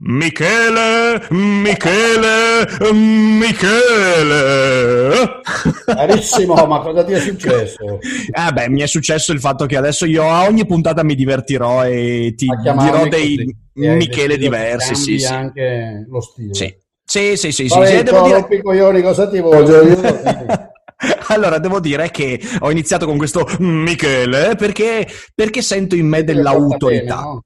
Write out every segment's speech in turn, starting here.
Michele, Michele, Michele. Carissimo, ma cosa ti è successo? Eh beh, mi è successo il fatto che adesso io a ogni puntata mi divertirò e ti dirò dei Michele diversi, sì, sì. anche lo stile. Sì, sì, sì, sì, Vabbè, sì, devo dire... coglioni, cosa ti voglio? Io- Allora, devo dire che ho iniziato con questo Michele perché, perché sento in me dell'autorità. Bene, no?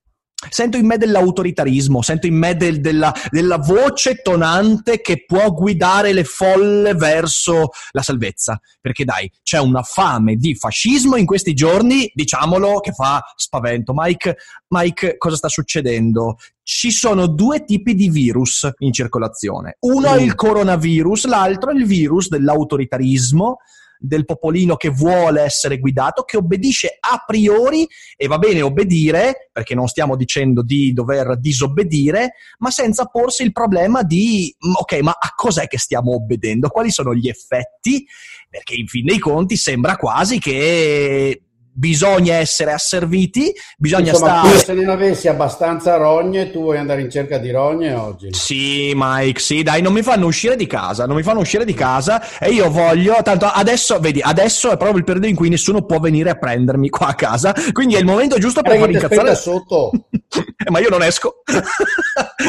Sento in me dell'autoritarismo, sento in me del- della, della voce tonante che può guidare le folle verso la salvezza. Perché dai, c'è una fame di fascismo in questi giorni, diciamolo, che fa spavento. Mike, Mike, cosa sta succedendo? Ci sono due tipi di virus in circolazione. Uno è il coronavirus, l'altro è il virus dell'autoritarismo del popolino che vuole essere guidato, che obbedisce a priori, e va bene obbedire, perché non stiamo dicendo di dover disobbedire, ma senza porsi il problema di, ok, ma a cos'è che stiamo obbedendo? Quali sono gli effetti? Perché in fin dei conti sembra quasi che bisogna essere asserviti, bisogna Insomma, stare... se non avessi abbastanza rogne, tu vuoi andare in cerca di rogne oggi? Sì, Mike, sì, dai, non mi fanno uscire di casa, non mi fanno uscire di casa e io voglio, tanto adesso, vedi, adesso è proprio il periodo in cui nessuno può venire a prendermi qua a casa, quindi è il momento giusto per far incazzare... sotto. Ma io non esco.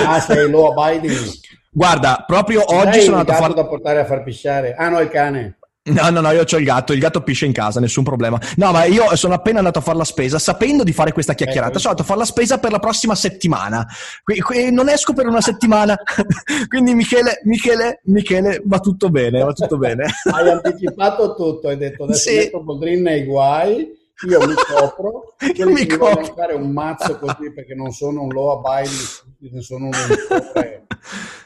Ah, sei law abiding. Guarda, proprio oggi sono andato a fare... da portare a far pisciare. Ah, no, il cane. No, no, no, io ho il gatto, il gatto pisce in casa, nessun problema. No, ma io sono appena andato a fare la spesa, sapendo di fare questa chiacchierata, Ecco. sono andato a fare la spesa per la prossima settimana. Qui- qui non esco per una settimana, quindi Michele, Michele, Michele, va tutto bene, va tutto bene. Hai anticipato tutto, hai detto adesso Sì. metto Boldrin nei guai, io mi copro, quelli mi che vogliono fare un mazzo così perché non sono un law abiding, sono uno di sopra.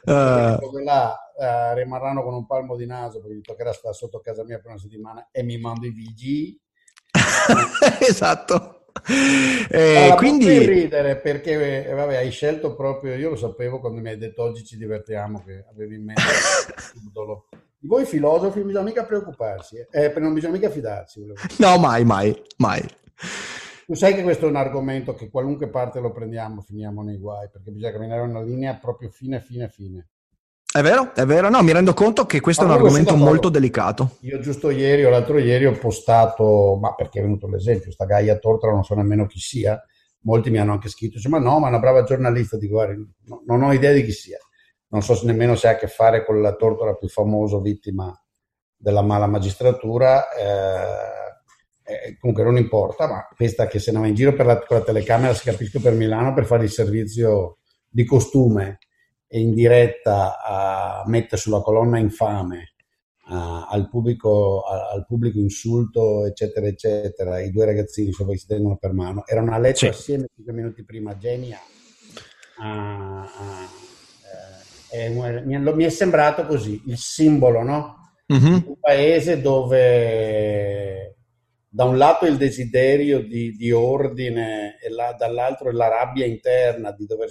Eh, Dove là eh, rimarranno con un palmo di naso perché mi toccherà stare sotto casa mia per una settimana e mi mando i VG. esatto. Eh, quindi... ridere perché eh, vabbè, hai scelto proprio, io lo sapevo quando mi hai detto oggi ci divertiamo che avevi in mente il titolo. Di voi filosofi non bisogna mica preoccuparsi, eh, eh, non bisogna mica fidarsi. No, mai, mai, mai. Tu sai che questo è un argomento che qualunque parte lo prendiamo finiamo nei guai perché bisogna camminare una linea proprio fine, fine, fine. È vero, è vero. No, mi rendo conto che questo Ma è un argomento molto delicato. Io giusto ieri o l'altro ieri ho postato, ma perché è venuto l'esempio, sta Gaia Tortora non so nemmeno chi sia, molti mi hanno anche scritto, dice, ma no, ma è una brava giornalista, dico, guarda, no- non ho idea di chi sia, non so nemmeno se ha a che fare con la Tortora più famoso vittima della mala magistratura, eh, eh, comunque non importa, ma questa che se ne va in giro per la, con la telecamera, si capisce per Milano, per fare il servizio di costume e in diretta a mette sulla colonna infame a- al, pubblico, a- al pubblico insulto, eccetera, eccetera, i due ragazzini poi si tengono per mano, erano a letto Sì. assieme cinque minuti prima, geniali. Eh, mi, è, sembrato così, il simbolo, no? Mhm. un paese dove da un lato il desiderio di, di ordine e la- dall'altro la rabbia interna di dover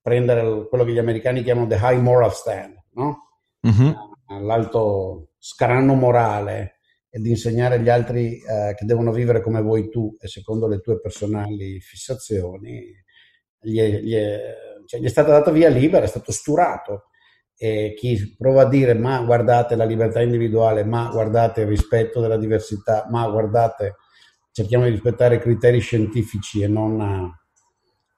prendere quello che gli americani chiamano the high moral stand, no? Mhm. l'alto scranno morale e di insegnare agli altri eh, che devono vivere come vuoi tu e secondo le tue personali fissazioni, gli gli cioè, gli è stata data via libera, è stato sturato. E chi prova a dire ma guardate la libertà individuale, ma guardate il rispetto della diversità, ma guardate, cerchiamo di rispettare criteri scientifici e non,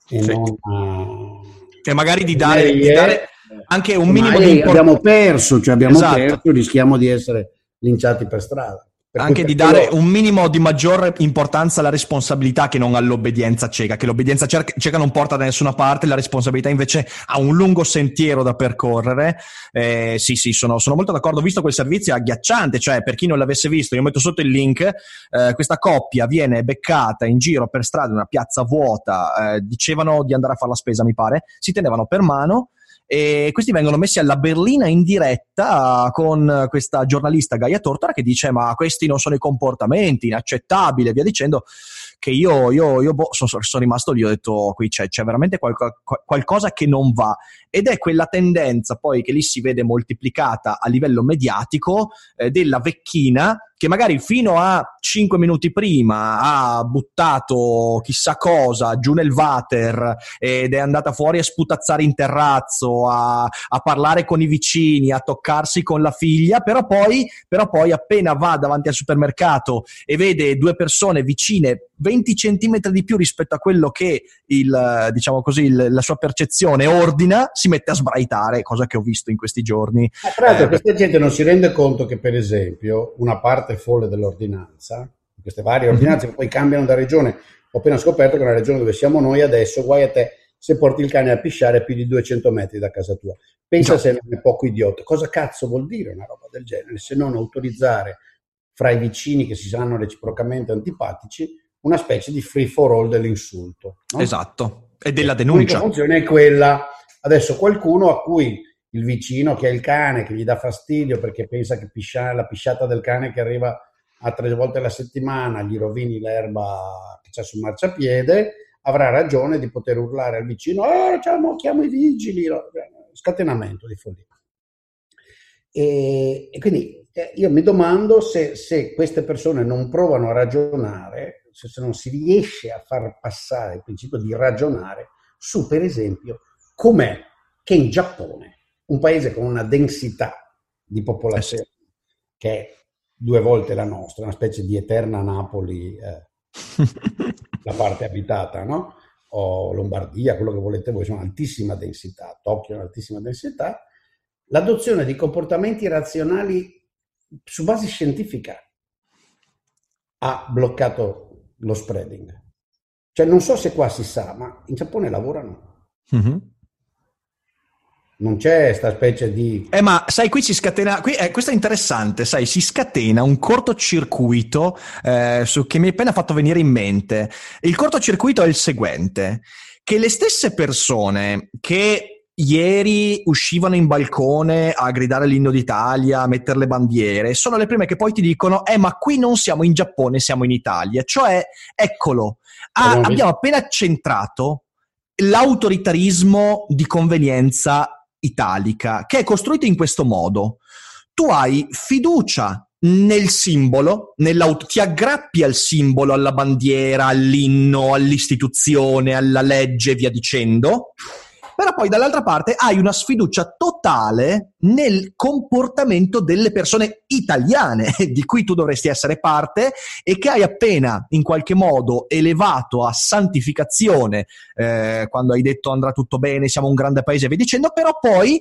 e Sì. non E magari di dare, di dare anche un minimo di abbiamo perso, cioè abbiamo Esatto. perso, rischiamo di essere linciati per strada. Anche di dare un minimo di maggiore importanza alla responsabilità che non all'obbedienza cieca, che l'obbedienza cieca non porta da nessuna parte, la responsabilità invece ha un lungo sentiero da percorrere. Eh, sì, sì, sono, sono molto d'accordo. Ho visto quel servizio è agghiacciante, cioè per chi non l'avesse visto, io metto sotto il link, eh, questa coppia viene beccata in giro per strada, in una piazza vuota, eh, dicevano di andare a fare la spesa, mi pare, si tenevano per mano e questi vengono messi alla berlina in diretta con questa giornalista Gaia Tortora che dice ma questi non sono i comportamenti inaccettabili e via dicendo che io, io, io boh, sono, sono rimasto lì ho detto qui c'è, c'è veramente qualco- qual- qualcosa che non va ed è quella tendenza poi che lì si vede moltiplicata a livello mediatico eh, della vecchina che magari fino a 5 minuti prima ha buttato chissà cosa giù nel water ed è andata fuori a sputazzare in terrazzo, a, a parlare con i vicini, a toccarsi con la figlia, però poi, però poi appena va davanti al supermercato e vede due persone vicine 20 centimetri di più rispetto a quello che il, diciamo così, il- la sua percezione ordina, si mette a sbraitare, cosa che ho visto in questi giorni. Ma tra l'altro Eh, questa gente non si rende conto che per esempio una parte folle dell'ordinanza, queste varie ordinanze che poi cambiano da regione, ho appena scoperto che nella regione dove siamo noi adesso, guai a te se porti il cane a pisciare a più di 200 metri da casa tua. Pensa Già. se non è poco idiota. Cosa cazzo vuol dire una roba del genere se non autorizzare fra i vicini che si sanno reciprocamente antipatici una specie di free for all dell'insulto? no? Esatto, e della denuncia. funzione è quella. Adesso qualcuno a cui il vicino che ha il cane che gli dà fastidio perché pensa che piscia- la pisciata del cane che arriva a tre volte alla settimana gli rovini l'erba che c'è sul marciapiede, avrà ragione di poter urlare al vicino: "Oh, chiamo, chiamo i vigili! Scatenamento di follia. E, e quindi eh, io mi domando se, se queste persone non provano a ragionare, se, se non si riesce a far passare il principio di ragionare su, per esempio, com'è che in Giappone, un paese con una densità di popolazione che è due volte la nostra, una specie di eterna Napoli, eh, la parte abitata, no? O Lombardia, quello che volete voi, sono altissima densità, Tokyo è un'altissima densità, l'adozione di comportamenti razionali su base scientifica ha bloccato lo spreading. Cioè non so se qua si sa, ma in Giappone lavorano. Mhm. Non c'è sta specie di... Eh, ma sai, qui si scatena. Qui, eh, questo è interessante, sai, si scatena un cortocircuito eh, su, che mi hai appena fatto venire in mente. Il cortocircuito è il seguente: che le stesse persone che ieri uscivano in balcone a gridare l'inno d'Italia, a mettere le bandiere, sono le prime che poi ti dicono: Eh, ma qui non siamo in Giappone, siamo in Italia. Cioè, eccolo, ah, abbiamo appena centrato l'autoritarismo di convenienza italica, che è costruito in questo modo. Tu hai fiducia nel simbolo, ti aggrappi al simbolo, alla bandiera, all'inno, all'istituzione, alla legge, via dicendo, però poi dall'altra parte hai una sfiducia totale nel comportamento delle persone italiane, di cui tu dovresti essere parte e che hai appena in qualche modo elevato a santificazione eh, quando hai detto andrà tutto bene, siamo un grande paese, e via dicendo, però poi,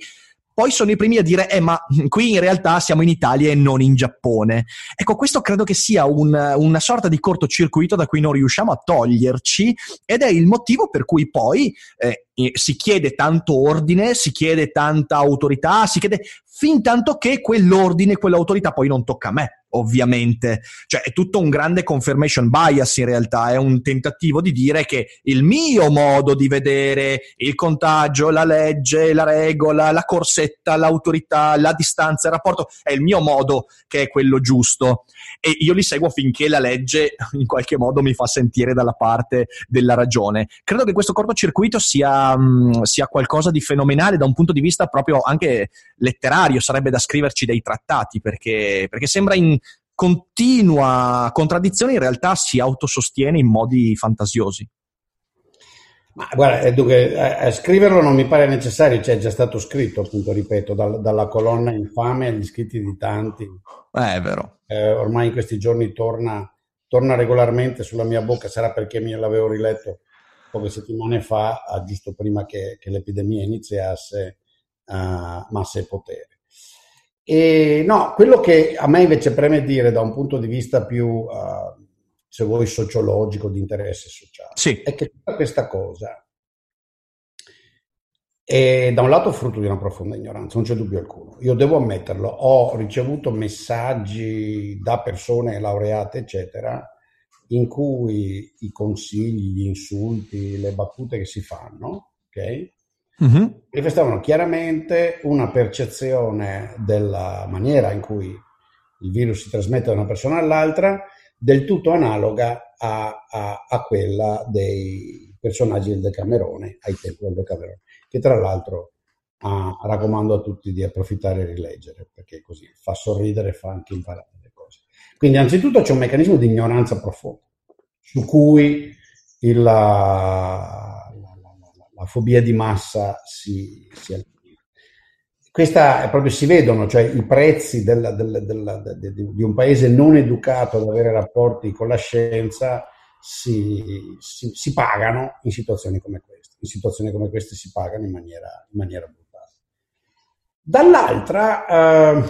poi sono i primi a dire, eh ma qui in realtà siamo in Italia e non in Giappone. Ecco, questo credo che sia un- una sorta di cortocircuito da cui non riusciamo a toglierci ed è il motivo per cui poi eh, si chiede tanto ordine, si chiede tanta autorità, si chiede fin tanto che quell'ordine, quell'autorità poi non tocca a me, ovviamente. Cioè è tutto un grande confirmation bias in realtà, è un tentativo di dire che il mio modo di vedere il contagio, la legge, la regola, la corsetta, l'autorità, la distanza, il rapporto, è il mio modo che è quello giusto e io li seguo finché la legge in qualche modo mi fa sentire dalla parte della ragione. Credo che questo cortocircuito sia, mh, sia qualcosa di fenomenale da un punto di vista proprio anche letterario, sarebbe da scriverci dei trattati perché, perché sembra in continua contraddizione, in realtà si autosostiene in modi fantasiosi. Ma guarda, eh, dunque, a, a scriverlo non mi pare necessario, cioè è già stato scritto, appunto, ripeto, dal- dalla colonna infame agli scritti di tanti. Eh, è vero. Eh, ormai in questi giorni torna, torna regolarmente sulla mia bocca, sarà perché me l'avevo riletto poche settimane fa, ah, giusto prima che, che l'epidemia iniziasse, ah, massa e potere. E no, quello che a me invece preme dire da un punto di vista più, uh, se vuoi, sociologico, di interesse sociale, Sì. è che tutta questa cosa è da un lato frutto di una profonda ignoranza, non c'è dubbio alcuno. Io devo ammetterlo, ho ricevuto messaggi da persone laureate, eccetera, in cui i consigli, gli insulti, le battute che si fanno, ok? Mhm. manifestavano chiaramente una percezione della maniera in cui il virus si trasmette da una persona all'altra del tutto analoga a, a- a quella dei personaggi del Decamerone, ai tempi del Decamerone, che tra l'altro ah, raccomando a tutti di approfittare e rileggere, perché così fa sorridere e fa anche imparare le cose. Quindi anzitutto c'è un meccanismo di ignoranza profonda, su cui il- la, fobia di massa si, si attiva. Questa è proprio si vedono, cioè i prezzi della- della- della- de- de- di un paese non educato ad avere rapporti con la scienza si, si- si pagano in situazioni come queste. In situazioni come queste si pagano in maniera, in maniera brutale. Dall'altra, eh,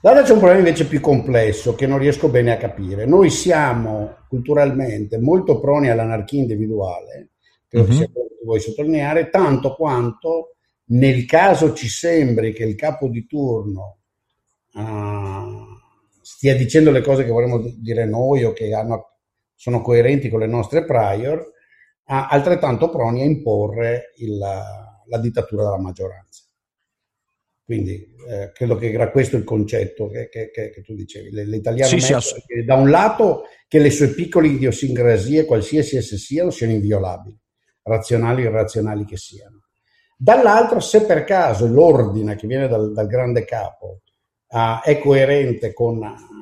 dall'altra c'è un problema invece più complesso che non riesco bene a capire. Noi siamo culturalmente molto proni all'anarchia individuale, credo Mhm. sia quello che vuoi sottolineare, tanto quanto nel caso ci sembri che il capo di turno ah, stia dicendo le cose che vorremmo dire noi o che hanno- sono coerenti con le nostre prior, ah, altrettanto proni a imporre il- la dittatura della maggioranza. Quindi eh, credo che era questo il concetto che, che- che- che tu dicevi. L'italiano Sì, sì, ass- da un lato che le sue piccole idiosincrasie, qualsiasi esse siano, siano inviolabili, razionali o irrazionali che siano. Dall'altro, se per caso l'ordine che viene dal, dal grande capo ah, è coerente con,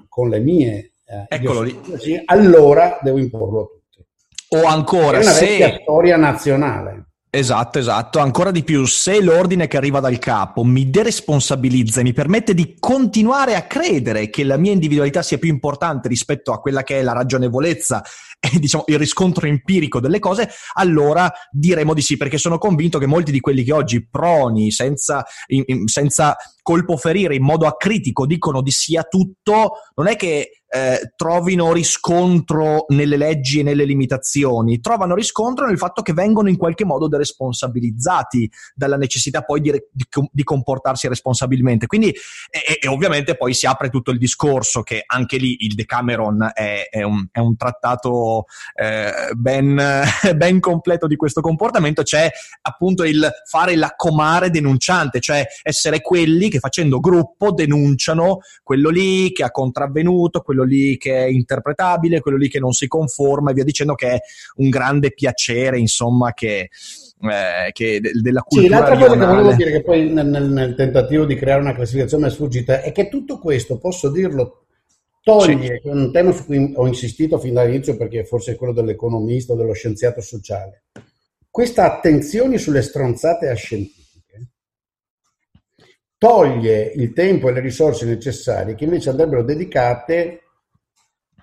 con le mie eh, allora devo imporlo a tutti. O ancora, È una se... storia nazionale. Esatto, esatto. Ancora di più, se l'ordine che arriva dal capo mi deresponsabilizza e mi permette di continuare a credere che la mia individualità sia più importante rispetto a quella che è la ragionevolezza diciamo il riscontro empirico delle cose, allora diremo di sì, perché sono convinto che molti di quelli che oggi proni, senza, in- in- senza colpo ferire, in modo acritico, dicono di sì a tutto, non è che eh, trovino riscontro nelle leggi e nelle limitazioni, trovano riscontro nel fatto che vengono in qualche modo deresponsabilizzati dalla necessità poi di, di di comportarsi responsabilmente. Quindi, e, e ovviamente poi si apre tutto il discorso che anche lì il Decameron è, è un, è un trattato eh, ben, ben completo di questo comportamento, c'è appunto il fare la comare denunciante, cioè essere quelli che facendo gruppo denunciano quello lì che ha contravvenuto, quello lì che è interpretabile, quello lì che non si conforma e via dicendo che è un grande piacere, insomma, che, eh, che de- della Sì, cultura l'altra cosa che volevo dire, che poi nel, nel- nel tentativo di creare una classificazione è sfuggita, è che tutto questo, posso dirlo, toglie, è un tema su cui ho insistito fin dall'inizio perché forse è quello dell'economista o dello scienziato sociale, questa attenzione sulle stronzate ascientifiche toglie il tempo e le risorse necessarie che invece andrebbero dedicate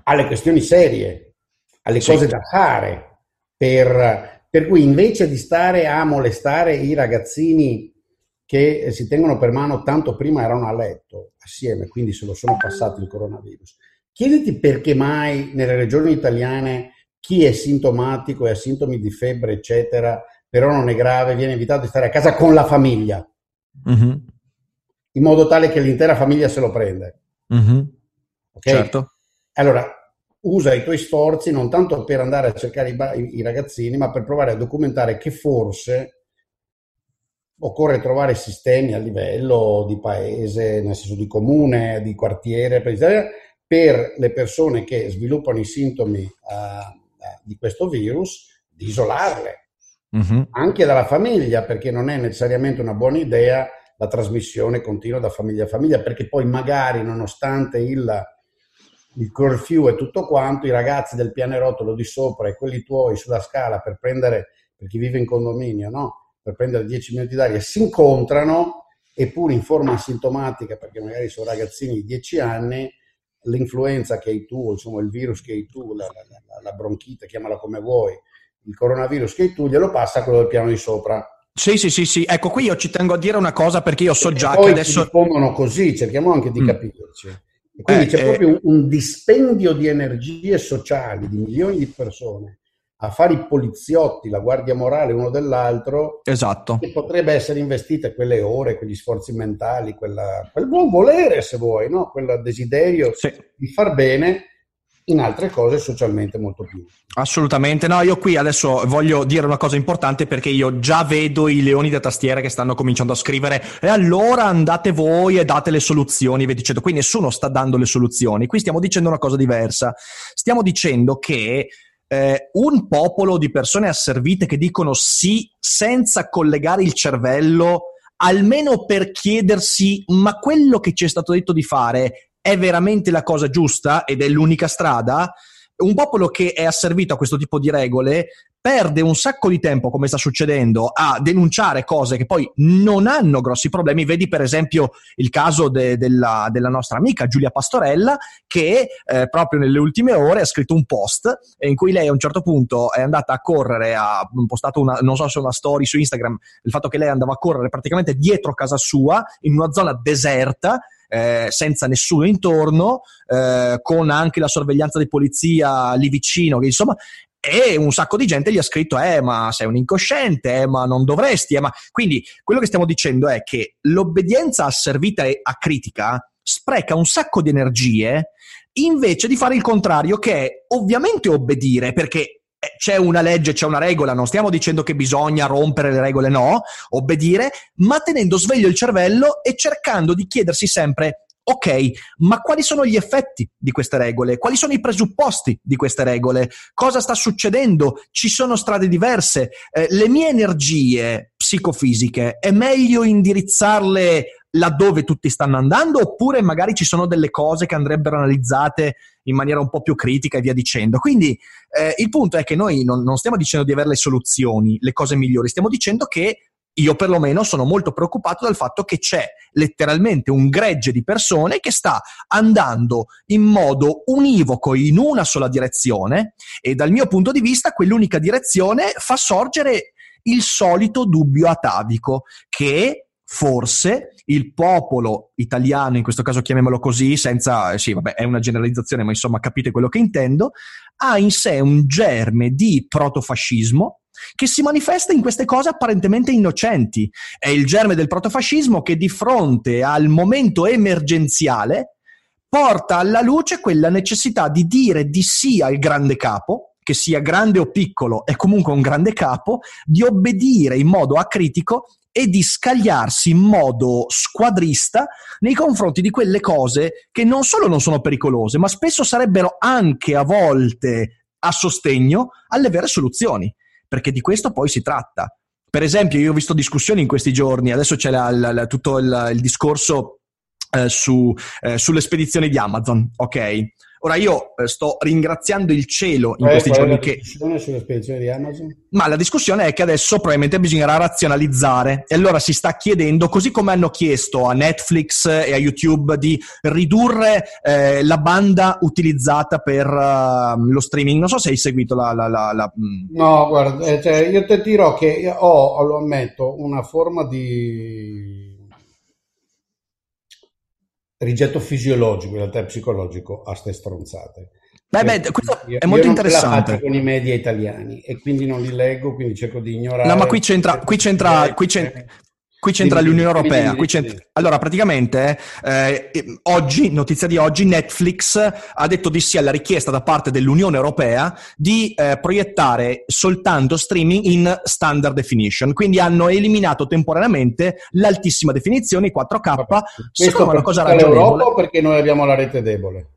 alle questioni serie, alle Sì. cose da fare, per, per cui invece di stare a molestare i ragazzini che si tengono per mano tanto prima erano a letto assieme, quindi se lo sono passati il coronavirus, chiediti perché mai nelle regioni italiane chi è sintomatico e ha sintomi di febbre, eccetera, però non è grave, viene invitato a stare a casa con la famiglia, Mhm, in modo tale che l'intera famiglia se lo prende. mhm, ok? Certo. Allora, usa i tuoi sforzi non tanto per andare a cercare i, ba- i- ragazzini, ma per provare a documentare che forse occorre trovare sistemi a livello di paese, nel senso di comune, di quartiere, per, le persone che sviluppano i sintomi eh, di questo virus, di isolarle. Mhm, anche dalla famiglia, perché non è necessariamente una buona idea la trasmissione continua da famiglia a famiglia, perché poi magari nonostante il, il curfew e tutto quanto, i ragazzi del pianerottolo di sopra e quelli tuoi sulla scala per prendere, per chi vive in condominio, no? per prendere 10 minuti d'aria, si incontrano eppure in forma asintomatica, perché magari sono ragazzini di 10 anni, l'influenza che hai tu, insomma il virus che hai tu, la, la, la, bronchite, chiamala come vuoi, il coronavirus che hai tu, glielo passa a quello del piano di sopra. Sì, sì, sì, sì. Ecco, qui io ci tengo a dire una cosa perché io so E già poi che si adesso... diffondono così, cerchiamo anche di Mm. capirci. E quindi Eh, c'è eh. proprio un, dispendio di energie sociali di milioni di persone a fare i poliziotti, la guardia morale uno dell'altro, Esatto. che potrebbe essere investita quelle ore, quegli sforzi mentali, quella- quel buon volere, se vuoi, no? quel desiderio Sì. di far bene in altre cose socialmente molto più. Assolutamente, no, io qui adesso voglio dire una cosa importante perché io già vedo i leoni da tastiera che stanno cominciando a scrivere e allora andate voi e date le soluzioni, vi dicendo, qui nessuno sta dando le soluzioni, qui stiamo dicendo una cosa diversa, stiamo dicendo che eh, un popolo di persone asservite che dicono sì senza collegare il cervello, almeno per chiedersi ma quello che ci è stato detto di fare è veramente la cosa giusta ed è l'unica strada? un popolo che è asservito a questo tipo di regole perde un sacco di tempo, come sta succedendo, a denunciare cose che poi non hanno grossi problemi. Vedi per esempio il caso de- della, della nostra amica Giulia Pastorella, che eh, proprio nelle ultime ore ha scritto un post in cui lei a un certo punto è andata a correre, ha postato una, non so se una story su Instagram, il fatto che lei andava a correre praticamente dietro casa sua, in una zona deserta, eh, senza nessuno intorno, eh, con anche la sorveglianza di polizia lì vicino, che insomma e un sacco di gente gli ha scritto eh ma sei un incosciente, eh, ma non dovresti, eh, ma... quindi quello che stiamo dicendo è che l'obbedienza asservita a critica spreca un sacco di energie invece di fare il contrario che è ovviamente obbedire perché c'è una legge, c'è una regola, non stiamo dicendo che bisogna rompere le regole, no, obbedire, ma tenendo sveglio il cervello e cercando di chiedersi sempre ok, ma quali sono gli effetti di queste regole? Quali sono i presupposti di queste regole? Cosa sta succedendo? Ci sono strade diverse. Eh, le mie energie psicofisiche è meglio indirizzarle laddove tutti stanno andando oppure magari ci sono delle cose che andrebbero analizzate in maniera un po' più critica e via dicendo. Quindi eh, il punto è che noi non, non stiamo dicendo di avere le soluzioni, le cose migliori, stiamo dicendo che io perlomeno sono molto preoccupato dal fatto che c'è letteralmente un gregge di persone che sta andando in modo univoco in una sola direzione e dal mio punto di vista quell'unica direzione fa sorgere il solito dubbio atavico che forse il popolo italiano, in questo caso chiamiamolo così, senza, sì, vabbè, è una generalizzazione, ma insomma capite quello che intendo, ha in sé un germe di protofascismo che si manifesta in queste cose apparentemente innocenti. È il germe del protofascismo che di fronte al momento emergenziale porta alla luce quella necessità di dire di sì al grande capo, che sia grande o piccolo, è comunque un grande capo, di obbedire in modo acritico e di scagliarsi in modo squadrista nei confronti di quelle cose che non solo non sono pericolose, ma spesso sarebbero anche a volte a sostegno alle vere soluzioni perché di questo poi si tratta. Per esempio, io ho visto discussioni in questi giorni, adesso c'è la, la, la, tutto il, il discorso eh, su, eh, sulle spedizioni di Amazon, ok? Ora io eh, sto ringraziando il cielo in è- questi giorni che... discussione sulle spedizioni di Amazon? Ma la discussione è che adesso probabilmente bisognerà razionalizzare e allora si sta chiedendo, così come hanno chiesto a Netflix e a YouTube di ridurre eh, la banda utilizzata per eh, lo streaming. Non so se hai seguito la... la- la- la- mm, No, guarda, eh, cioè, io ti dirò che ho, lo ammetto, una forma di rigetto fisiologico, in realtà è psicologico, a ste stronzate. Beh, beh, questo io- è molto interessante. con i media italiani e quindi non li leggo, quindi cerco di ignorare. No, ma qui c'entra, qui c'entra, qui c'entra, qui c'entra l'Unione Europea. c'entra-. Allora, praticamente, eh, oggi, notizia di oggi, Netflix ha detto di sì alla richiesta da parte dell'Unione Europea di eh, proiettare soltanto streaming in standard definition. Quindi hanno eliminato temporaneamente l'altissima definizione, i 4K. Vabbè, Secondo Questo me è una cosa l'Europa ragionevole. o perché noi abbiamo la rete debole?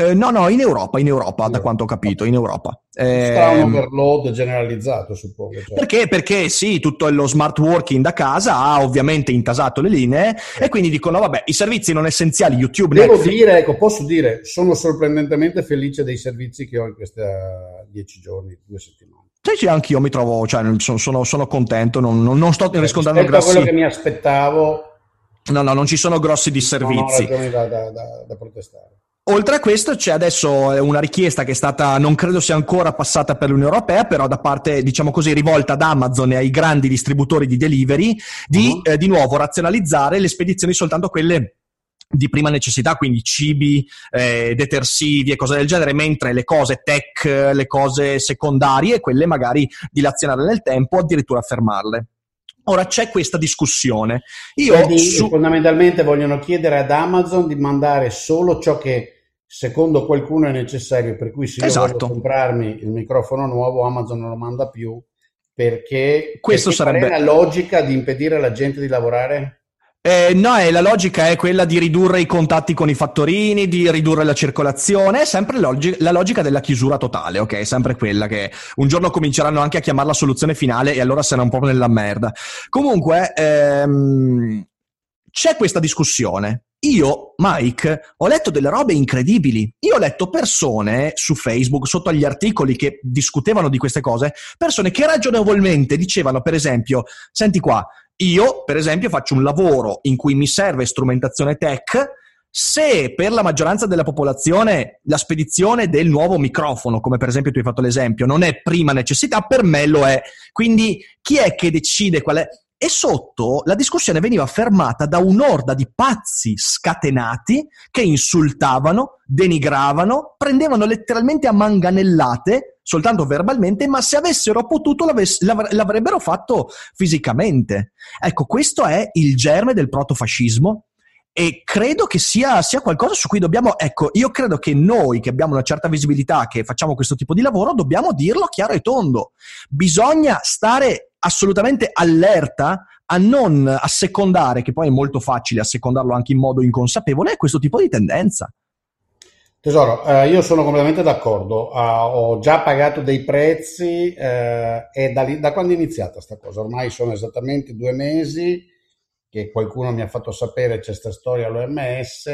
Eh, no, no, in Europa, in Europa, da quanto ho capito, in Europa. Sarà un Ehm, overload generalizzato, suppongo. cioè. Perché? Perché sì, tutto lo smart working da casa ha ovviamente intasato le linee e quindi dicono, vabbè, i servizi non essenziali, YouTube, Devo Netflix, dire, ecco, posso dire, sono sorprendentemente felice dei servizi che ho in questi eh, dieci giorni, due settimane. sì, sì, anch'io mi trovo, cioè, sono, sono- sono contento, non, non- sto riscontrando Rispetto a quello grossi, che mi aspettavo, no, no, non ci sono grossi non ho disservizi. ragioni da, da- da- da protestare. Oltre a questo c'è adesso una richiesta che è stata, non credo sia ancora passata per l'Unione Europea, però da parte, diciamo così, rivolta ad Amazon e ai grandi distributori di delivery, di Uh-huh. eh, di nuovo razionalizzare le spedizioni soltanto quelle di prima necessità, quindi cibi, eh, detersivi e cose del genere, mentre le cose tech, le cose secondarie, quelle magari dilazionare nel tempo o addirittura fermarle. Ora c'è questa discussione. Io Quindi, su- fondamentalmente vogliono chiedere ad Amazon di mandare solo ciò che secondo qualcuno è necessario, per cui se io Esatto. voglio comprarmi il microfono nuovo, Amazon non lo manda più perché, Questo perché qual è sarebbe- la logica di impedire alla gente di lavorare? Eh, no, eh, la logica è quella di ridurre i contatti con i fattorini, di ridurre la circolazione, è sempre logi- la logica della chiusura totale, ok? È sempre quella che un giorno cominceranno anche a chiamarla soluzione finale e allora sarà un po' nella merda. Comunque, ehm, c'è questa discussione. Io, Mike, ho letto delle robe incredibili. Io ho letto persone su Facebook, sotto agli articoli che discutevano di queste cose, persone che ragionevolmente dicevano, per esempio, senti qua, io, per esempio, faccio un lavoro in cui mi serve strumentazione tech. Se per la maggioranza della popolazione la spedizione del nuovo microfono, come per esempio tu hai fatto l'esempio, non è prima necessità, per me lo è. Quindi chi è che decide qual è? E sotto la discussione veniva fermata da un'orda di pazzi scatenati che insultavano, denigravano, prendevano letteralmente a manganellate, soltanto verbalmente, ma se avessero potuto l'avre- l'avrebbero fatto fisicamente. Ecco, questo è il germe del protofascismo e credo che sia, sia qualcosa su cui dobbiamo, ecco, io credo che noi che abbiamo una certa visibilità, che facciamo questo tipo di lavoro, dobbiamo dirlo chiaro e tondo. Bisogna stare assolutamente allerta a non assecondare, che poi è molto facile assecondarlo anche in modo inconsapevole, questo tipo di tendenza. Tesoro, eh, io sono completamente d'accordo, Ah, ho già pagato dei prezzi eh, e da, lì- da quando è iniziata sta cosa? Ormai sono esattamente due mesi che qualcuno mi ha fatto sapere c'è questa storia all'OMS,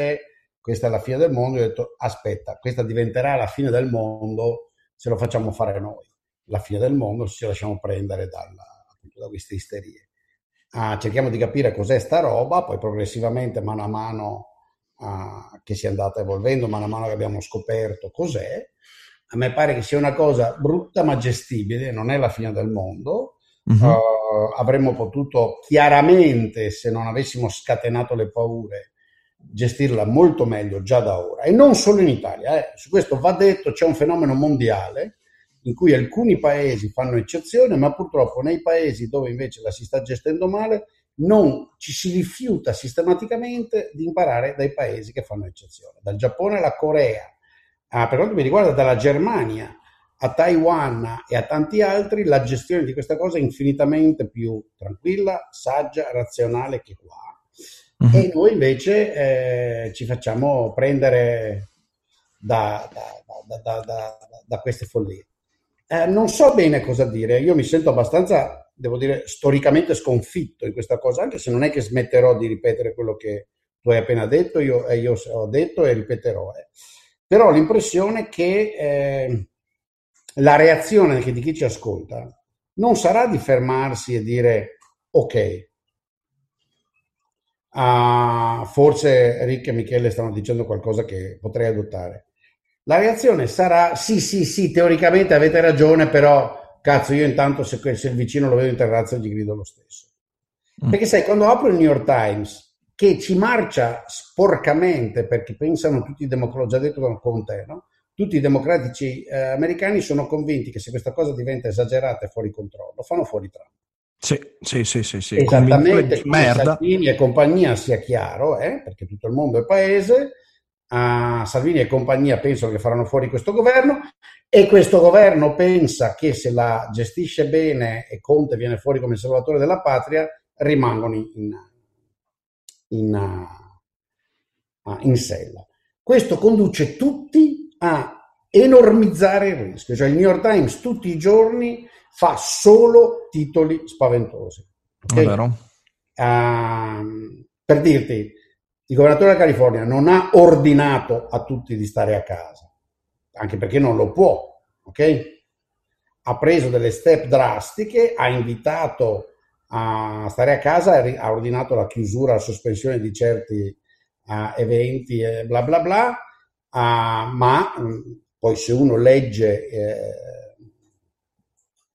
questa è la fine del mondo, io ho detto aspetta, questa diventerà la fine del mondo se lo facciamo fare noi, la fine del mondo se ci lasciamo prendere dalla- appunto, da queste isterie. Ah, cerchiamo di capire cos'è sta roba, poi progressivamente, mano a mano ah, che si è andata evolvendo, mano a mano che abbiamo scoperto cos'è, a me pare che sia una cosa brutta ma gestibile, non è la fine del mondo. Mhm. Uh, avremmo potuto chiaramente, se non avessimo scatenato le paure, gestirla molto meglio già da ora. E non solo in Italia, eh. su questo va detto, c'è un fenomeno mondiale in cui alcuni paesi fanno eccezione, ma purtroppo nei paesi dove invece la si sta gestendo male, non ci si rifiuta sistematicamente di imparare dai paesi che fanno eccezione, dal Giappone alla Corea, ah, per quanto mi riguarda dalla Germania a Taiwan e a tanti altri, la gestione di questa cosa è infinitamente più tranquilla, saggia, razionale che qua. Mhm. E noi invece eh, ci facciamo prendere da- da- da- da queste follie. Eh, non so bene cosa dire, io mi sento abbastanza, devo dire, storicamente sconfitto in questa cosa, anche se non è che smetterò di ripetere quello che tu hai appena detto, io, e io ho detto e ripeterò. eh. Però ho l'impressione che eh, la reazione di chi ci ascolta non sarà di fermarsi e dire ok, ah, forse Rick e Michele stanno dicendo qualcosa che potrei adottare. La reazione sarà sì, sì, sì, teoricamente avete ragione, però cazzo, io intanto se, se il vicino lo vedo in terrazzo gli grido lo stesso. Mm. Perché sai, quando apro il New York Times, che ci marcia sporcamente perché pensano tutti i democratici, l'ho già detto con- te, no? Tutti i democratici eh, americani sono convinti che se questa cosa diventa esagerata e fuori controllo, fanno fuori Trump. Sì, sì, sì, sì, sì. Esattamente merda. Salvini e compagnia sia chiaro, eh, perché tutto il mondo è paese. Ah, Salvini e compagnia pensano che faranno fuori questo governo e questo governo pensa che se la gestisce bene e Conte viene fuori come salvatore della patria, rimangono in, in, ah, in sella. Questo conduce tutti a enormizzare il rischio, cioè il New York Times tutti i giorni fa solo titoli spaventosi. ok? È vero. Ehm, per dirti, il governatore della California non ha ordinato a tutti di stare a casa, anche perché non lo può, ok? Ha preso delle step drastiche, ha invitato a stare a casa, ha ordinato la chiusura, la sospensione di certi eh, eventi e bla bla bla. Ah, ma mh, poi se uno legge eh,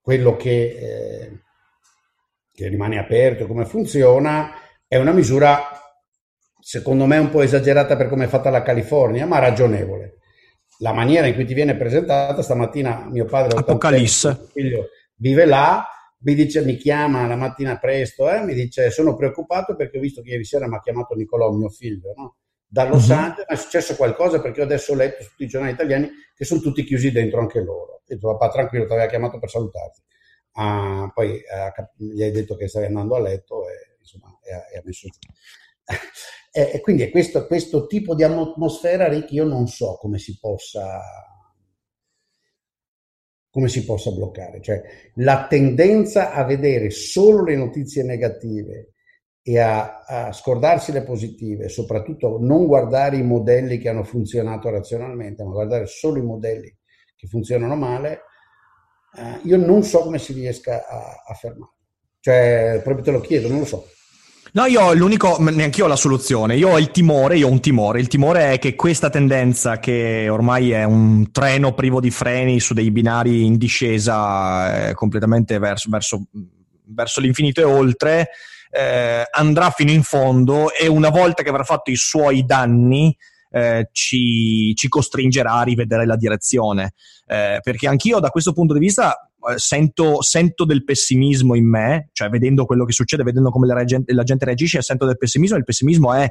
quello che, eh, che rimane aperto, come funziona, è una misura secondo me un po' esagerata per come è fatta la California, ma ragionevole. La maniera in cui ti viene presentata, stamattina mio padre Apocalisse. figlio, vive là, mi dice, mi chiama la mattina presto, eh, mi dice, sono preoccupato perché ho visto che ieri sera mi ha chiamato Nicolò, mio figlio, no? da Los Mhm. Angeles, ma è successo qualcosa perché io adesso ho letto su tutti i giornali italiani che sono tutti chiusi dentro anche loro. Ho detto, papà, tranquillo, ti aveva chiamato per salutarti. Ah, poi cap- gli hai detto che stavi andando a letto e insomma e ha, e ha messo giù. e, e quindi è questo, questo tipo di atmosfera, Rick, io non so come si possa come si possa bloccare, cioè la tendenza a vedere solo le notizie negative e a, a scordarsi le positive, soprattutto non guardare i modelli che hanno funzionato razionalmente, ma guardare solo i modelli che funzionano male, eh, io non so come si riesca a, a fermare. Cioè, proprio te lo chiedo, non lo so. No, io l'unico, neanche io ho la soluzione. Io ho il timore, io ho un timore. Il timore è che questa tendenza, che ormai è un treno privo di freni su dei binari in discesa eh, completamente verso, verso, verso l'infinito e oltre, eh, andrà fino in fondo e una volta che avrà fatto i suoi danni, eh, ci, ci costringerà a rivedere la direzione. Eh, perché anch'io da questo punto di vista sento, sento del pessimismo in me, cioè vedendo quello che succede, vedendo come la gente, la gente reagisce, sento del pessimismo. Il pessimismo è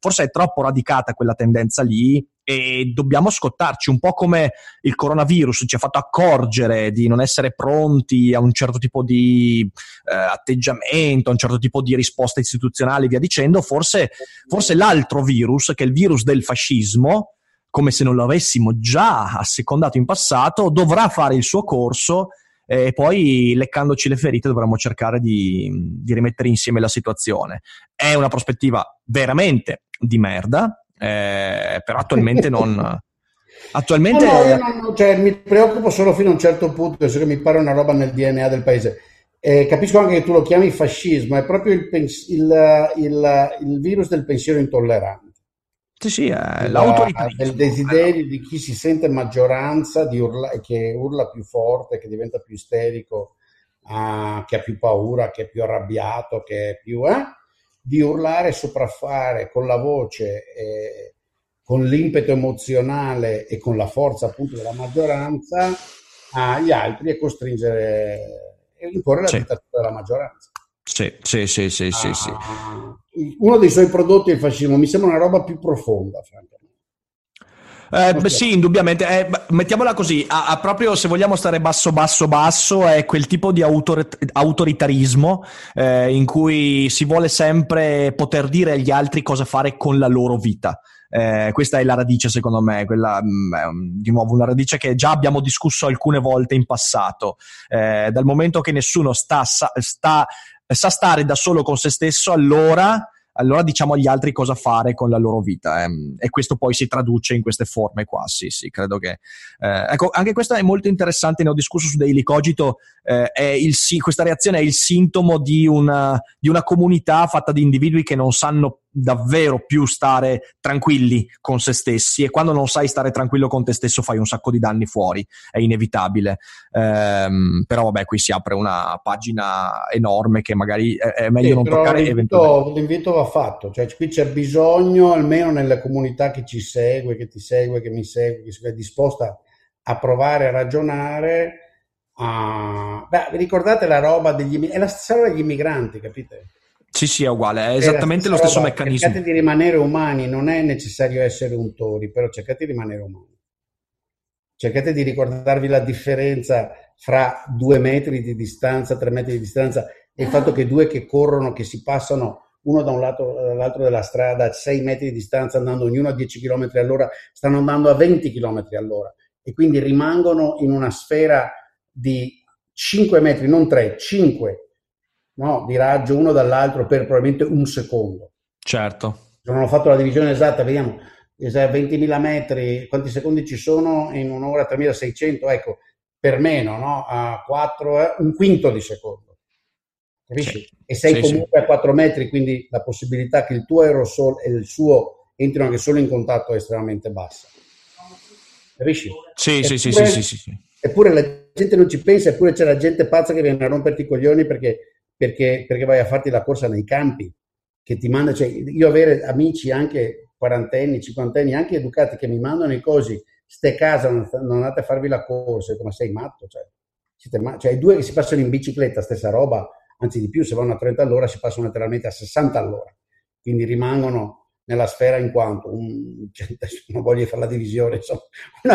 forse è troppo radicata quella tendenza lì e dobbiamo scottarci un po' come il coronavirus ci ha fatto accorgere di non essere pronti a un certo tipo di eh, atteggiamento, a un certo tipo di risposta istituzionale, via dicendo. Forse, forse l'altro virus, che è il virus del fascismo, come se non l'avessimo già assecondato in passato, dovrà fare il suo corso e poi leccandoci le ferite dovremmo cercare di, di, rimettere insieme la situazione. È una prospettiva veramente di merda, eh, però attualmente non... Attualmente... No, no, no, cioè, mi preoccupo solo fino a un certo punto, che mi pare una roba nel DNA del paese. Eh, capisco anche che tu lo chiami fascismo, è proprio il, pens- il, il, il virus del pensiero intollerante. Sì, sì, è l'autoritarismo. Del desiderio di chi si sente maggioranza di urla, che urla più forte, che diventa più isterico, uh, che ha più paura, che è più arrabbiato, che è più... Eh? di urlare e sopraffare con la voce, eh, con l'impeto emozionale e con la forza appunto della maggioranza agli altri e costringere e imporre la Sì. dittatura della maggioranza. Sì, sì, sì, sì, sì, sì. Ah, Uno dei suoi prodotti è il fascismo, mi sembra una roba più profonda, francamente. Eh, beh, sì, indubbiamente. Eh, mettiamola così, a, a proprio se vogliamo stare basso, basso, basso, è quel tipo di autor- autoritarismo eh, in cui si vuole sempre poter dire agli altri cosa fare con la loro vita. Eh, questa è la radice, secondo me, quella, mh, è un- di nuovo una radice che già abbiamo discusso alcune volte in passato. Eh, dal momento che nessuno sta, sta, sa stare da solo con se stesso, allora allora diciamo agli altri cosa fare con la loro vita ehm, e questo poi si traduce in queste forme qua, sì, sì, credo che... eh, ecco, anche questa è molto interessante, ne ho discusso su Daily Cogito, eh, il, questa reazione è il sintomo di una, di una comunità fatta di individui che non sanno davvero più stare tranquilli con se stessi e quando non sai stare tranquillo con te stesso fai un sacco di danni fuori, è inevitabile. Ehm, però vabbè, qui si apre una pagina enorme che magari è, meglio Sì, non toccare l'invito, eventualmente. l'invito va fatto, cioè qui c'è bisogno, almeno nella comunità che ci segue, che ti segue, che mi segue, che è disposta a provare a ragionare. A... Beh, vi ricordate la roba degli? È la stessa roba degli immigranti, capite? Sì, sì, è uguale, è esattamente lo stesso roba. meccanismo. Cercate di rimanere umani, non è necessario essere un tori, però cercate di rimanere umani. Cercate di ricordarvi la differenza fra due metri di distanza, tre metri di distanza e il fatto che due che corrono, che si passano uno da un lato all'altro della strada a 6 metri di distanza, andando ognuno a 10 km all'ora, stanno andando a 20 km all'ora e quindi rimangono in una sfera di 5 metri, non 3, 5 no, di raggio uno dall'altro per probabilmente un secondo. Certo. Non ho fatto la divisione esatta, vediamo, eh, 20.000 metri, quanti secondi ci sono in un'ora? 3.600, ecco, per meno, no? A 4, eh, un quinto di secondo. Capisci? Sì. E sei Sì, comunque a 4 metri, quindi la possibilità che il tuo aerosol e il suo entrino anche solo in contatto è estremamente bassa. capisci? Sì, sì, sì, sì, sì, sì, sì. Eppure la gente non ci pensa, eppure c'è la gente pazza che viene a romperti i coglioni perché, perché, perché vai a farti la corsa nei campi, che ti manda, cioè io avere amici anche quarantenni, cinquantenni, anche educati che mi mandano i cosi, ste casa, non, andate a farvi la corsa, ma sei matto, cioè, siete ma- cioè i due che si passano in bicicletta, stessa roba, anzi di più, se vanno a 30 all'ora si passano letteralmente a 60 all'ora, quindi rimangono nella sfera in quanto, un, cioè, non voglio fare la divisione, insomma,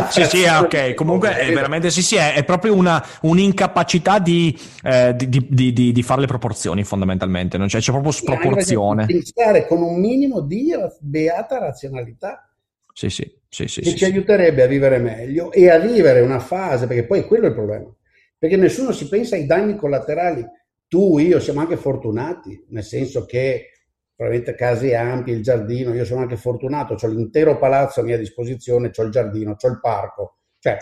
Sì, sì, frazione ok. Comunque, è veramente sì, sì, è, è proprio una un'incapacità di, eh, di, di- di- fare le proporzioni, fondamentalmente. Non c'è, c'è proprio sproporzione. Pensare con un minimo di beata razionalità Sì, sì, sì, sì, che sì, ci sì. aiuterebbe a vivere meglio e a vivere una fase, perché poi quello è il problema. Perché nessuno si pensa ai danni collaterali. Tu, io siamo anche fortunati, nel senso che probabilmente case ampie, il giardino, io sono anche fortunato, ho l'intero palazzo a mia disposizione, ho il giardino, ho il parco, cioè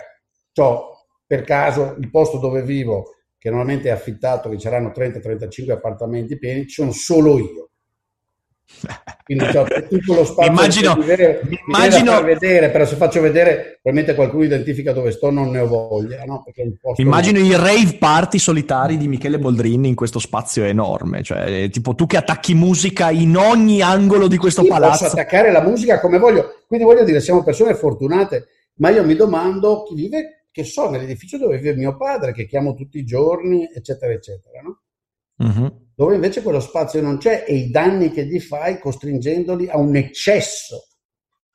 ho per caso il posto dove vivo, che normalmente è affittato, che c'erano 30-35 appartamenti pieni, ci sono solo io. Quindi c'ho tutto lo spazio Immagino- mi immagino- vedere, però se faccio vedere, probabilmente qualcuno identifica dove sto, non ne ho voglia, no? Immagino i rave party solitari di Michele Boldrini in questo spazio enorme. Cioè, tipo tu che attacchi musica in ogni angolo di questo Sì, palazzo. Posso attaccare la musica come voglio. Quindi voglio dire, siamo persone fortunate, ma io mi domando chi vive, che so, nell'edificio dove vive mio padre, che chiamo tutti i giorni, eccetera, eccetera, no? Mhm. Dove invece quello spazio non c'è e i danni che gli fai costringendoli a un eccesso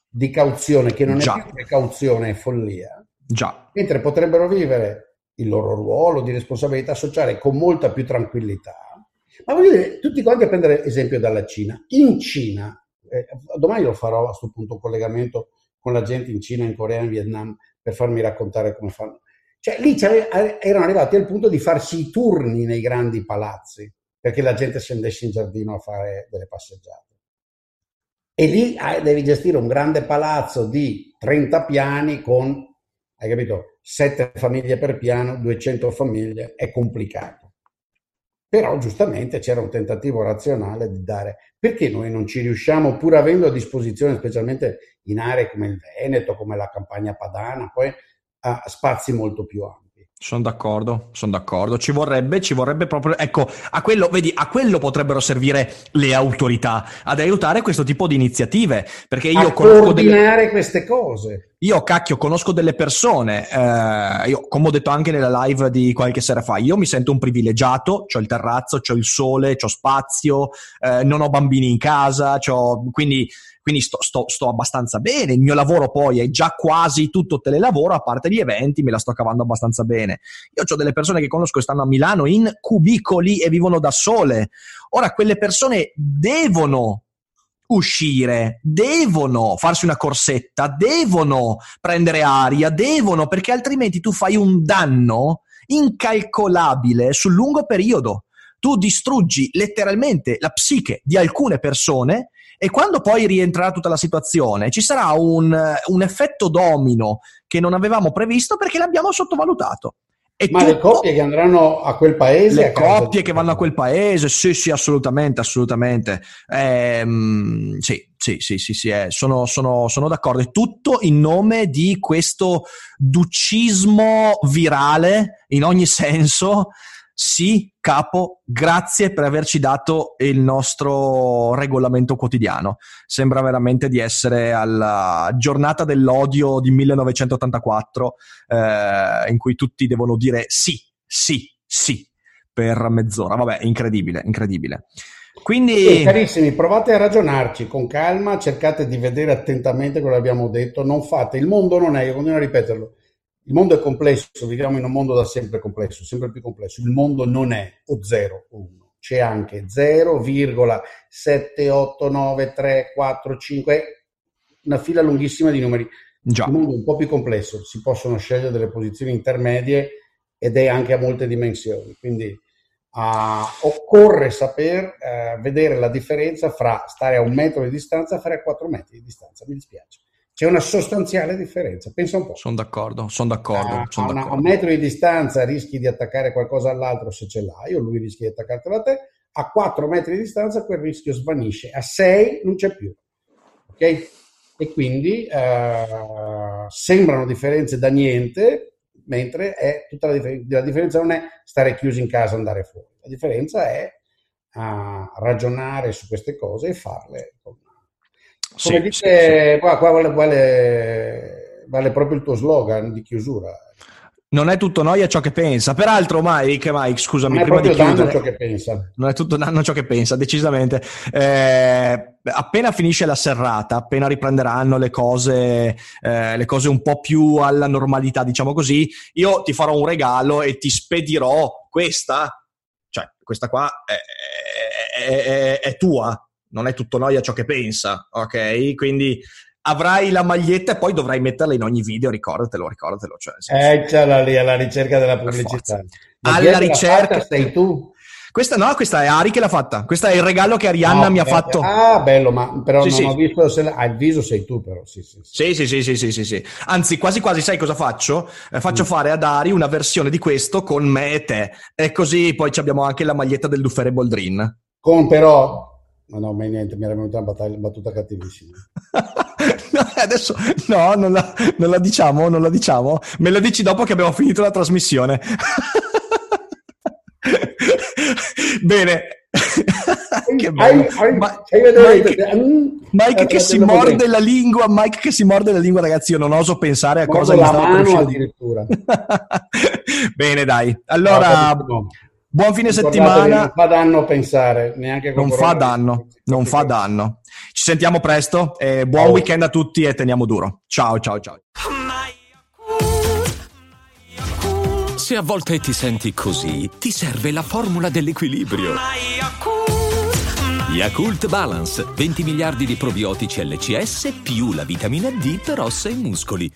di cauzione, che non è Già. più precauzione, è follia, Già. mentre potrebbero vivere il loro ruolo di responsabilità sociale con molta più tranquillità. Ma voglio dire, tutti quanti a prendere esempio dalla Cina. In Cina, eh, domani lo farò a questo punto un collegamento con la gente in Cina, in Corea, in Vietnam, per farmi raccontare come fanno. Cioè, lì c'ave- erano arrivati al punto di farsi i turni nei grandi palazzi, perché la gente scendesse in giardino a fare delle passeggiate. E lì ah, devi gestire un grande palazzo di 30 piani con, hai capito, 7 famiglie per piano, 200 famiglie, è complicato. Però giustamente c'era un tentativo razionale di dare, perché noi non ci riusciamo, pur avendo a disposizione, specialmente in aree come il Veneto, come la campagna padana, poi a spazi molto più ampi. Sono d'accordo, sono d'accordo. Ci vorrebbe, ci vorrebbe proprio, ecco, a quello, vedi, a quello potrebbero servire le autorità, ad aiutare questo tipo di iniziative, perché io a conosco delle, queste cose. io cacchio, conosco delle persone, eh, io, come ho detto anche nella live di qualche sera fa, io mi sento un privilegiato, ho il terrazzo, ho il sole, ho spazio, eh, non ho bambini in casa, c'ho- quindi, quindi sto, sto- sto abbastanza bene. Il mio lavoro poi è già quasi tutto telelavoro, a parte gli eventi, me la sto cavando abbastanza bene. Io ho delle persone che conosco che stanno a Milano in cubicoli e vivono da sole. Ora, quelle persone devono uscire, devono farsi una corsetta, devono prendere aria, devono, perché altrimenti tu fai un danno incalcolabile sul lungo periodo. Tu distruggi letteralmente la psiche di alcune persone e quando poi rientrerà tutta la situazione ci sarà un, un effetto domino che non avevamo previsto perché l'abbiamo sottovalutato. E Ma le tutto- coppie che andranno a quel paese... le coppie che vanno a quel paese, sì, sì, assolutamente, assolutamente. Ehm, sì, sì, sì, sì, sì, eh, sono, sono- sono d'accordo. È tutto in nome di questo ducismo virale in ogni senso. Sì, capo, grazie per averci dato il nostro regolamento quotidiano. Sembra veramente di essere alla giornata dell'odio di 1984 eh, in cui tutti devono dire sì, sì, sì per mezz'ora. Vabbè, incredibile, incredibile. Quindi, Eh, carissimi, provate a ragionarci con calma, cercate di vedere attentamente quello che abbiamo detto, non fate, il mondo non è, io continuo a ripeterlo, il mondo è complesso, viviamo in un mondo da sempre complesso, sempre più complesso, il mondo non è o 0 o 1, c'è anche 0,7893455, una fila lunghissima di numeri. già, Il mondo è un po' più complesso, si possono scegliere delle posizioni intermedie ed è anche a molte dimensioni. Quindi ah, occorre saper eh, vedere la differenza fra stare a un metro di distanza e stare a quattro metri di distanza. Mi dispiace. C'è una sostanziale differenza, pensa un po'. sono d'accordo, sono d'accordo, A, sono a una- a un d'accordo. metro di distanza rischi di attaccare qualcosa all'altro se ce l'hai, o lui rischia di attaccartelo a te. A 4 metri di distanza quel rischio svanisce, a 6 non c'è più. Ok? e quindi eh, sembrano differenze da niente, mentre è tutta la, differ- la differenza non è stare chiusi in casa e andare fuori, la differenza è a ragionare su queste cose e farle. Come Sì, dice, qua, qua vale, vale- vale proprio il tuo slogan di chiusura. Non è tutto noia ciò che pensa. Peraltro, Mike, Mike, scusami, Non è prima di chiudere. ciò che pensa. Non è tutto danno ciò che pensa, decisamente. Eh, appena finisce la serrata, appena riprenderanno le cose, eh, le cose un po' più alla normalità, diciamo così, io ti farò un regalo e ti spedirò questa. Cioè, questa qua è, è- è- è tua, non è tutto noia ciò che pensa, ok? Quindi avrai la maglietta e poi dovrai metterla in ogni video, ricordatelo, ricordatelo. Cioè, senso- Eh, lì alla ricerca della pubblicità. Alla ricerca- sei tu. Questa no, questa è Ari che l'ha fatta. Questo è il regalo che Arianna No, mi ha eh, fatto. Ah, bello, ma però Sì, non sì. ho visto se ah, il viso sei tu però, sì, sì, sì. Sì, sì, sì, sì, sì. Anzi, quasi quasi sai cosa faccio? Eh, faccio Mm. fare ad Ari una versione di questo con me e te. E così poi abbiamo anche la maglietta del Duffere Boldrin. Con però No, no, ma niente, mi era venuta una battaglia- battuta cattivissima. No, adesso no, non la, non la diciamo, non la diciamo. Me la dici dopo che abbiamo finito la trasmissione. Bene. che bello. Ma- vedere- Mike, Mm, Mike che eh, si lo morde potrei. la lingua, Mike che si morde la lingua, ragazzi. Io non oso pensare a Mordo cosa la stava per uscire. addirittura. Bene, dai. Allora, No, buon fine settimana. Non fa danno pensare, neanche con Non fa danno, non fa danno. Ci sentiamo presto. e buon Ciao. weekend a tutti e teniamo duro. Ciao, ciao, ciao. Se a volte ti senti così, ti serve la formula dell'equilibrio. Yakult Balance, 20 miliardi di probiotici LCS più la vitamina D per ossa e muscoli.